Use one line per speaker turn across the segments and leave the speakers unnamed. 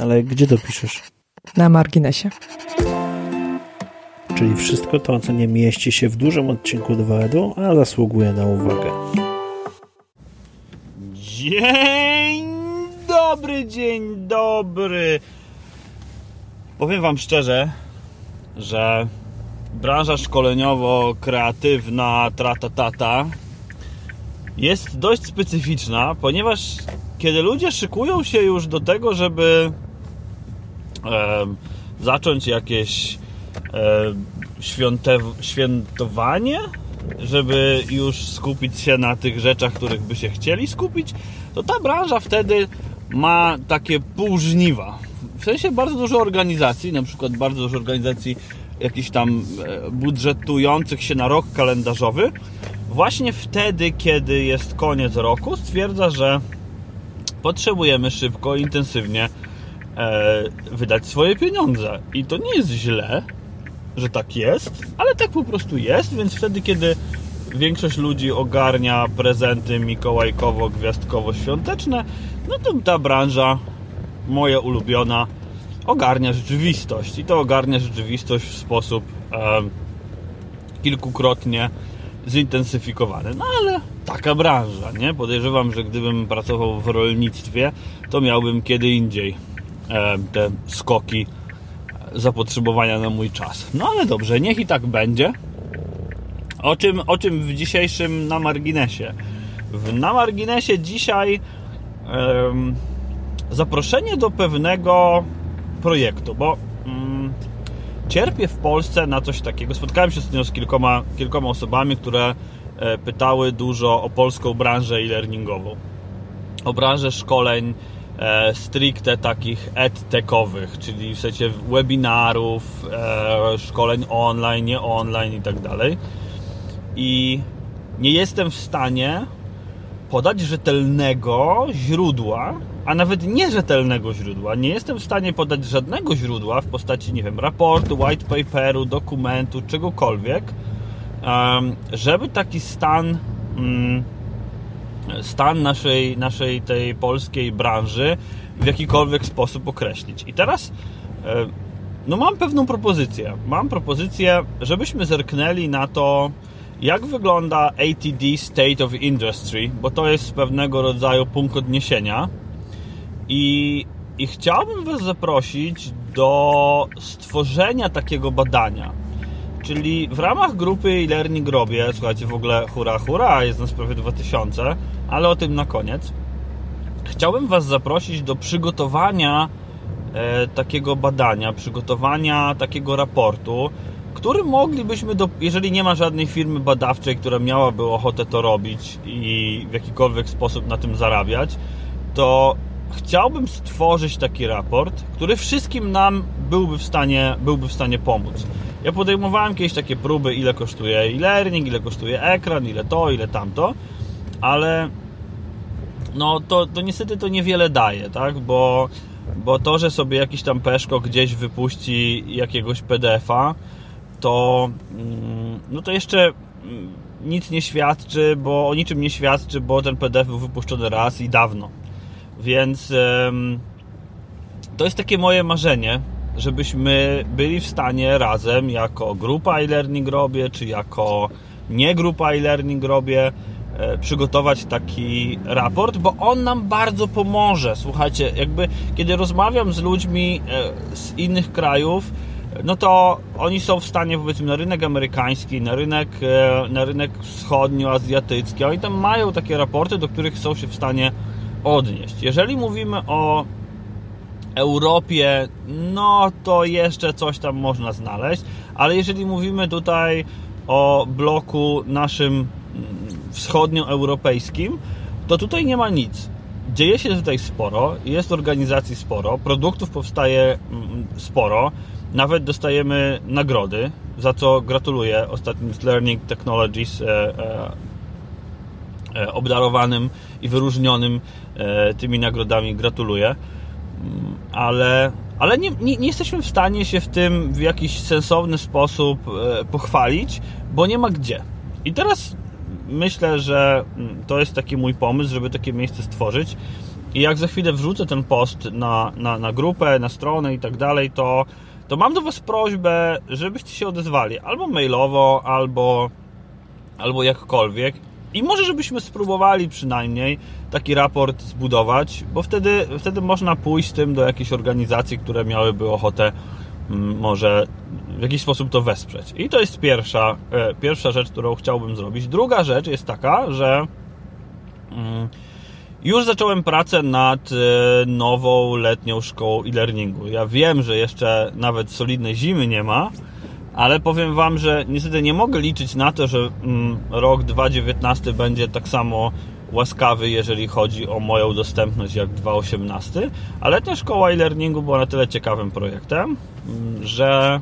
Ale gdzie to piszesz?
Na marginesie.
Czyli wszystko to, co nie mieści się w dużym odcinku 2 a zasługuje na uwagę.
Dzień dobry, dzień dobry. Powiem Wam szczerze, że branża szkoleniowo-kreatywna, tratatata jest dość specyficzna, ponieważ kiedy ludzie szykują się już do tego, żeby e, zacząć jakieś e, świętowanie, żeby już skupić się na tych rzeczach, których by się chcieli skupić, to ta branża wtedy ma takie pół żniwa. W sensie bardzo dużo organizacji, na przykład bardzo dużo organizacji jakichś tam e, budżetujących się na rok kalendarzowy, właśnie wtedy, kiedy jest koniec roku, stwierdza, że potrzebujemy szybko, intensywnie e, wydać swoje pieniądze. I to nie jest źle, że tak jest, ale tak po prostu jest, więc wtedy, kiedy większość ludzi ogarnia prezenty mikołajkowo-gwiazdkowo-świąteczne, no to ta branża, moja ulubiona, ogarnia rzeczywistość. I to ogarnia rzeczywistość w sposób e, kilkukrotnie zintensyfikowany. No ale taka branża, nie? Podejrzewam, że gdybym pracował w rolnictwie, to miałbym kiedy indziej e, te skoki zapotrzebowania na mój czas. No ale dobrze, niech i tak będzie. O czym, o czym w dzisiejszym na marginesie? W, na marginesie dzisiaj um, zaproszenie do pewnego projektu, bo um, cierpię w Polsce na coś takiego. Spotkałem się ostatnio z kilkoma, kilkoma osobami, które e, pytały dużo o polską branżę e-learningową. O branżę szkoleń e, stricte takich edtechowych, czyli w sensie webinarów, e, szkoleń online, nie online i tak dalej. I nie jestem w stanie podać rzetelnego źródła, a nawet nierzetelnego źródła. Nie jestem w stanie podać żadnego źródła w postaci, nie wiem, raportu, white paperu, dokumentu, czegokolwiek, żeby taki stan mm, stan naszej, naszej tej polskiej branży w jakikolwiek sposób określić. I teraz no mam pewną propozycję. Mam propozycję, żebyśmy zerknęli na to, jak wygląda ATD State of Industry, bo to jest pewnego rodzaju punkt odniesienia. I, i chciałbym Was zaprosić do stworzenia takiego badania. Czyli w ramach grupy e-learning robię, słuchajcie, w ogóle hura, hura, jest nas prawie 2000, ale o tym na koniec. Chciałbym Was zaprosić do przygotowania e, takiego badania, przygotowania takiego raportu, który moglibyśmy, do, jeżeli nie ma żadnej firmy badawczej, która miałaby ochotę to robić i w jakikolwiek sposób na tym zarabiać, to chciałbym stworzyć taki raport, który wszystkim nam byłby w stanie, byłby w stanie pomóc. Ja podejmowałem kiedyś takie próby, ile kosztuje e-learning, ile kosztuje ekran, ile to, ile tamto, ale no to, to niestety to niewiele daje, tak? Bo, bo to, że sobie jakiś tam peszko gdzieś wypuści jakiegoś PDF-a, to mm, no to jeszcze mm, nic nie świadczy, bo o niczym nie świadczy, bo ten PDF był wypuszczony raz i dawno. Więc to jest takie moje marzenie, żebyśmy byli w stanie razem jako grupa e-learning robię, czy jako nie grupa e-learning robię, e, przygotować taki raport, bo on nam bardzo pomoże. Słuchajcie, jakby kiedy rozmawiam z ludźmi e, z innych krajów, no to oni są w stanie, powiedzmy, na rynek amerykański, na rynek, e, na rynek wschodnioazjatycki, oni tam mają takie raporty, do których są się w stanie odnieść. Jeżeli mówimy o Europie, no to jeszcze coś tam można znaleźć, ale jeżeli mówimy tutaj o bloku naszym mm, wschodnioeuropejskim, to tutaj nie ma nic. Dzieje się tutaj sporo, jest organizacji sporo, produktów powstaje mm, sporo, nawet dostajemy nagrody, za co gratuluję ostatnim z Learning Technologies e, e, obdarowanym i wyróżnionym e, tymi nagrodami. Gratuluję ale, ale nie, nie, nie, jesteśmy w stanie się w tym w jakiś sensowny sposób e, pochwalić, bo nie ma gdzie. I teraz myślę, że mm, to jest taki mój pomysł, żeby takie miejsce stworzyć. I jak za chwilę wrzucę ten post na, na, na grupę, na stronę i tak dalej, to, to mam do Was prośbę, żebyście się odezwali albo mailowo, albo, albo jakkolwiek. I może żebyśmy spróbowali przynajmniej taki raport zbudować, bo wtedy, wtedy można pójść z tym do jakiejś organizacji, które miałyby ochotę mm, może w jakiś sposób to wesprzeć. I to jest pierwsza, e, pierwsza rzecz, którą chciałbym zrobić. Druga rzecz jest taka, że mm, już zacząłem pracę nad e, nową letnią szkołą e-learningu. Ja wiem, że jeszcze nawet solidnej zimy nie ma, ale powiem Wam, że niestety nie mogę liczyć na to, że mm, rok 2019 będzie tak samo łaskawy, jeżeli chodzi o moją dostępność jak 2018, a letnia szkoła e-learningu była na tyle ciekawym projektem, mm, że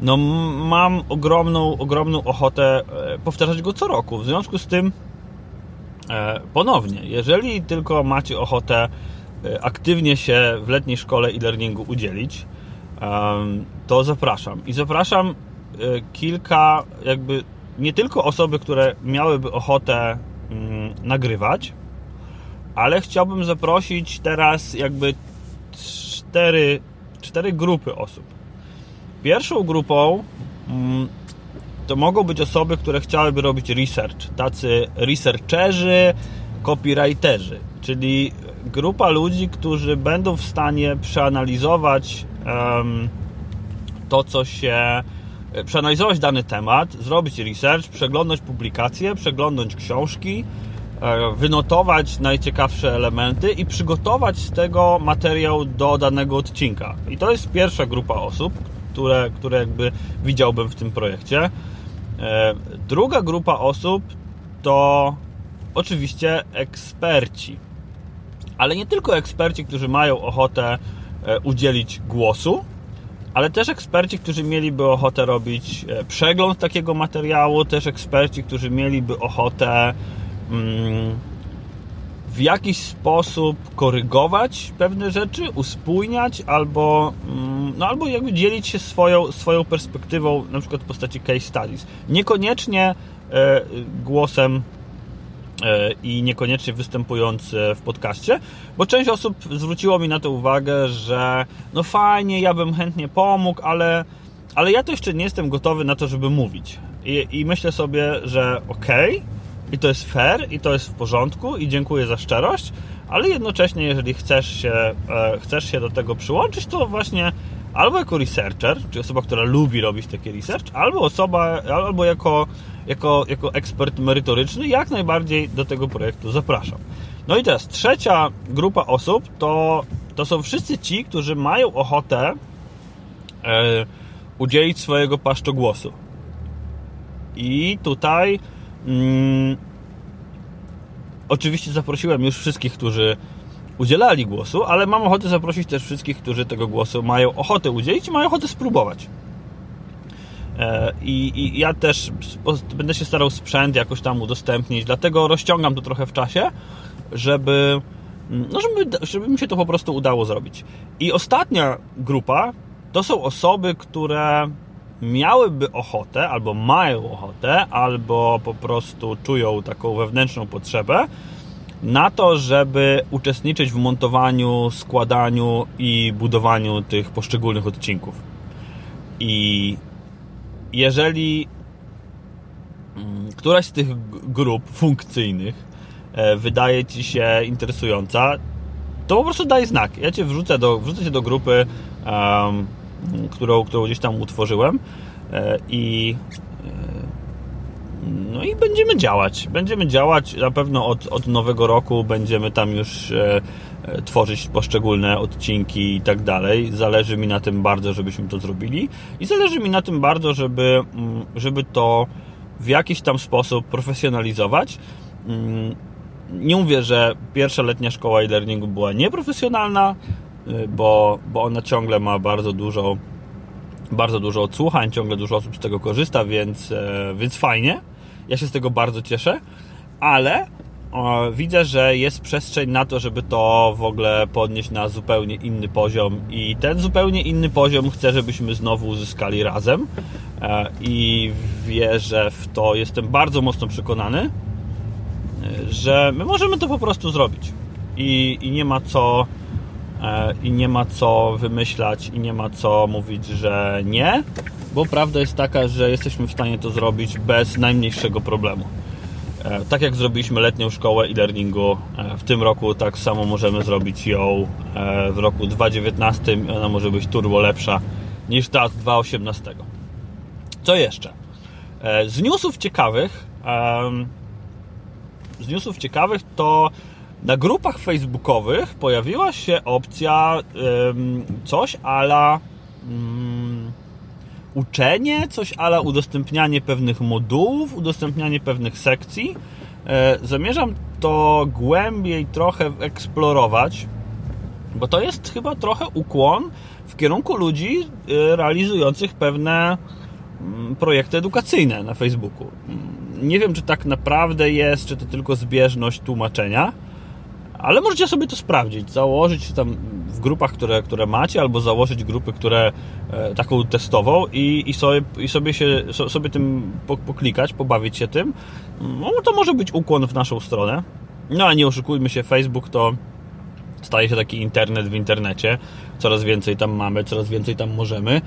no, mam ogromną, ogromną ochotę e, powtarzać go co roku. W związku z tym e, ponownie, jeżeli tylko macie ochotę e, aktywnie się w letniej szkole e-learningu udzielić, to zapraszam. I zapraszam kilka, jakby nie tylko osoby, które miałyby ochotę mm, nagrywać, ale chciałbym zaprosić teraz jakby cztery, cztery grupy osób. Pierwszą grupą mm, to mogą być osoby, które chciałyby robić research, tacy researcherzy, copywriterzy, czyli grupa ludzi, którzy będą w stanie przeanalizować to, co się przeanalizować dany temat, zrobić research, przeglądać publikacje, przeglądać książki, e, wynotować najciekawsze elementy i przygotować z tego materiał do danego odcinka. I to jest pierwsza grupa osób, które, które jakby widziałbym w tym projekcie. E, druga grupa osób to oczywiście eksperci. Ale nie tylko eksperci, którzy mają ochotę e, udzielić głosu, ale też eksperci, którzy mieliby ochotę robić e, przegląd takiego materiału, też eksperci, którzy mieliby ochotę mm, w jakiś sposób korygować pewne rzeczy, uspójniać albo, mm, no, albo jakby dzielić się swoją, swoją perspektywą, na przykład w postaci case studies. Niekoniecznie e, głosem e, i niekoniecznie występując w podcaście, bo część osób zwróciło mi na to uwagę, że no fajnie, ja bym chętnie pomógł, ale, ale ja to jeszcze nie jestem gotowy na to, żeby mówić. I, i myślę sobie, że okej, okay, i to jest fair, i to jest w porządku, i dziękuję za szczerość, ale jednocześnie, jeżeli chcesz się, e, chcesz się do tego przyłączyć, to właśnie albo jako researcher, czyli osoba, która lubi robić taki research, albo osoba, albo jako, jako, jako ekspert merytoryczny, jak najbardziej do tego projektu zapraszam. No i teraz trzecia grupa osób to, to są wszyscy ci, którzy mają ochotę e, udzielić swojego paszczogłosu. I tutaj Mm, oczywiście zaprosiłem już wszystkich, którzy udzielali głosu, ale mam ochotę zaprosić też wszystkich, którzy tego głosu mają ochotę udzielić i mają ochotę spróbować. E, I, I, ja też będę się starał sprzęt jakoś tam udostępnić, dlatego rozciągam to trochę w czasie, żeby, mm, no żeby, żeby mi się to po prostu udało zrobić. I ostatnia grupa to są osoby, które miałyby ochotę, albo mają ochotę, albo po prostu czują taką wewnętrzną potrzebę na to, żeby uczestniczyć w montowaniu, składaniu i budowaniu tych poszczególnych odcinków. I jeżeli mm, któraś z tych grup funkcyjnych e, wydaje Ci się interesująca, to po prostu daj znak. Ja Cię wrzucę do, wrzucę Cię do grupy um, którą, którą gdzieś tam utworzyłem e, i e, no i będziemy działać. Będziemy działać na pewno od, od nowego roku będziemy tam już e, tworzyć poszczególne odcinki i tak dalej. Zależy mi na tym bardzo, żebyśmy to zrobili i zależy mi na tym bardzo, żeby, mm, żeby to w jakiś tam sposób profesjonalizować. Mm, nie mówię, że pierwsza letnia szkoła e-learningu była nieprofesjonalna, Y, bo, bo ona ciągle ma bardzo dużo bardzo dużo odsłuchań, ciągle dużo osób z tego korzysta, więc, e, więc fajnie. Ja się z tego bardzo cieszę, ale widzę, że jest przestrzeń na to, żeby to w ogóle podnieść na zupełnie inny poziom. I ten zupełnie inny poziom chcę, żebyśmy znowu uzyskali razem. E, i wierzę w to, jestem bardzo mocno przekonany, e, że my możemy to po prostu zrobić. i, i nie ma co e, i nie ma co wymyślać i nie ma co mówić, że nie, bo prawda jest taka, że jesteśmy w stanie to zrobić bez najmniejszego problemu. E, tak jak zrobiliśmy letnią szkołę e-learningu e, w tym roku, tak samo możemy zrobić ją e, w roku 2019. Ona może być turbo lepsza niż ta z 2018. Co jeszcze? Z newsów ciekawych, z newsów ciekawych to na grupach facebookowych pojawiła się opcja coś ala mm, uczenie, coś ala udostępnianie pewnych modułów, udostępnianie pewnych sekcji. E, zamierzam to głębiej trochę eksplorować, bo to jest chyba trochę ukłon w kierunku ludzi e, realizujących pewne mm, projekty edukacyjne na Facebooku. Nie wiem, czy tak naprawdę jest, czy to tylko zbieżność tłumaczenia ale możecie sobie to sprawdzić, założyć tam w grupach, które, które macie, albo założyć grupy, które e, taką testową i, i, sobie, i sobie, się, sobie tym poklikać, pobawić się tym. No to może być ukłon w naszą stronę. No a nie oszukujmy się, Facebook to staje się taki internet w internecie. Coraz więcej tam mamy, coraz więcej tam możemy.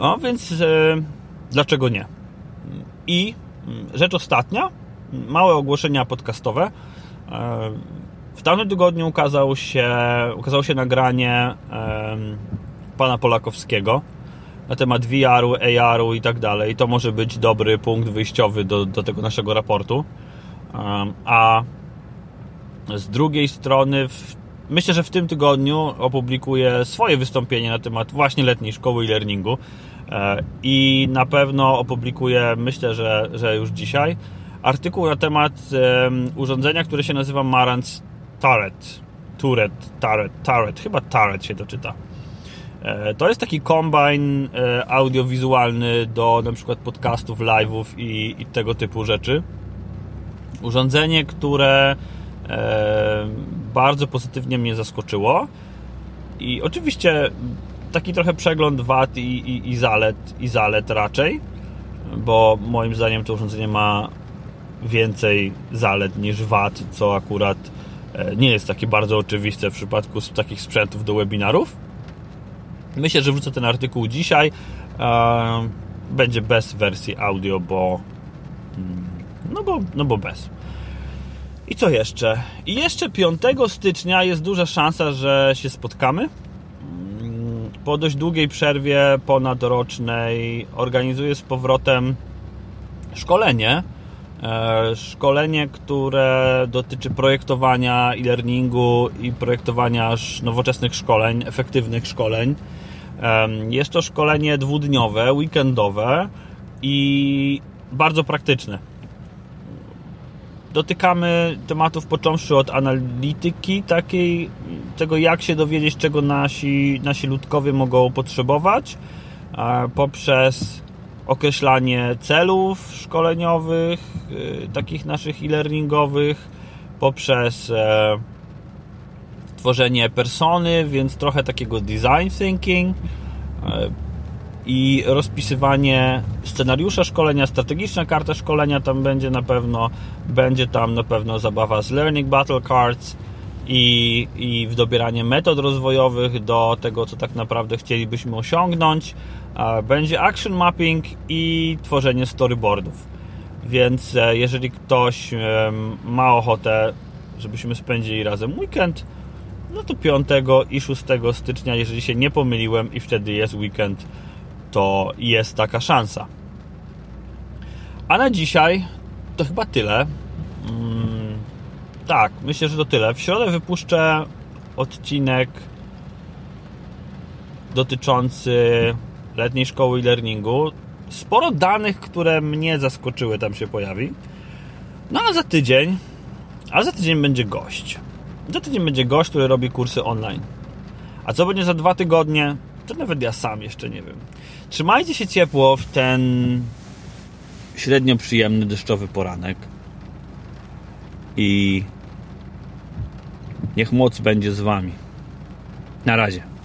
No więc e, dlaczego nie? I mm, rzecz ostatnia, małe ogłoszenia podcastowe. E, w tamtym tygodniu ukazał się, ukazało się nagranie um, pana Polakowskiego na temat VR-u, AR-u i tak dalej. To może być dobry punkt wyjściowy do, do tego naszego raportu. Um, a z drugiej strony, w, myślę, że w tym tygodniu opublikuję swoje wystąpienie na temat właśnie letniej szkoły i learningu. E, I na pewno opublikuję, myślę, że, że już dzisiaj, artykuł na temat urządzenia, które się nazywa Marantz Turret. Turret, Turret, Turret, chyba Turret się to czyta. E, to jest taki kombine e, audiowizualny do na przykład podcastów, live'ów i, i tego typu rzeczy. Urządzenie, które e, bardzo pozytywnie mnie zaskoczyło. I oczywiście taki trochę przegląd wad i, i, i, zalet, i zalet raczej, bo moim zdaniem to urządzenie ma więcej zalet niż wad, co akurat nie jest takie bardzo oczywiste w przypadku takich sprzętów do webinarów. Myślę, że wrzucę ten artykuł dzisiaj. E, będzie bez wersji audio, bo mm, no bo, no bo bez. I co jeszcze? I jeszcze 5 stycznia jest duża szansa, że się spotkamy. Mm, po dość długiej przerwie ponadrocznej organizuję z powrotem szkolenie E, szkolenie, które dotyczy projektowania e-learningu i projektowania nowoczesnych szkoleń, efektywnych szkoleń. Jest to szkolenie dwudniowe, weekendowe i bardzo praktyczne. Dotykamy tematów począwszy od analityki takiej, tego jak się dowiedzieć, czego nasi, nasi ludkowie mogą potrzebować, poprzez określanie celów szkoleniowych, y, takich naszych e-learningowych, poprzez e, tworzenie persony, więc trochę takiego design thinking e, i rozpisywanie scenariusza szkolenia, strategiczna karta szkolenia tam będzie na pewno, będzie tam na pewno zabawa z Learning Battle Cards i, i w dobieranie metod rozwojowych do tego, co tak naprawdę chcielibyśmy osiągnąć. Będzie action mapping i tworzenie storyboardów. Więc e, jeżeli ktoś ma ochotę, żebyśmy spędzili razem weekend, no to 5 i 6 stycznia, jeżeli się nie pomyliłem i wtedy jest weekend, to jest taka szansa. A na dzisiaj to chyba tyle. Mm, tak, myślę, że to tyle. W środę wypuszczę odcinek dotyczący letniej szkoły e-learningu. Sporo danych, które mnie zaskoczyły, tam się pojawi. No a za tydzień, a za tydzień będzie gość. Za tydzień będzie gość, który robi kursy online. A co będzie za dwa tygodnie, to nawet ja sam jeszcze nie wiem. Trzymajcie się ciepło w ten średnio przyjemny deszczowy poranek. I niech moc będzie z wami. Na razie.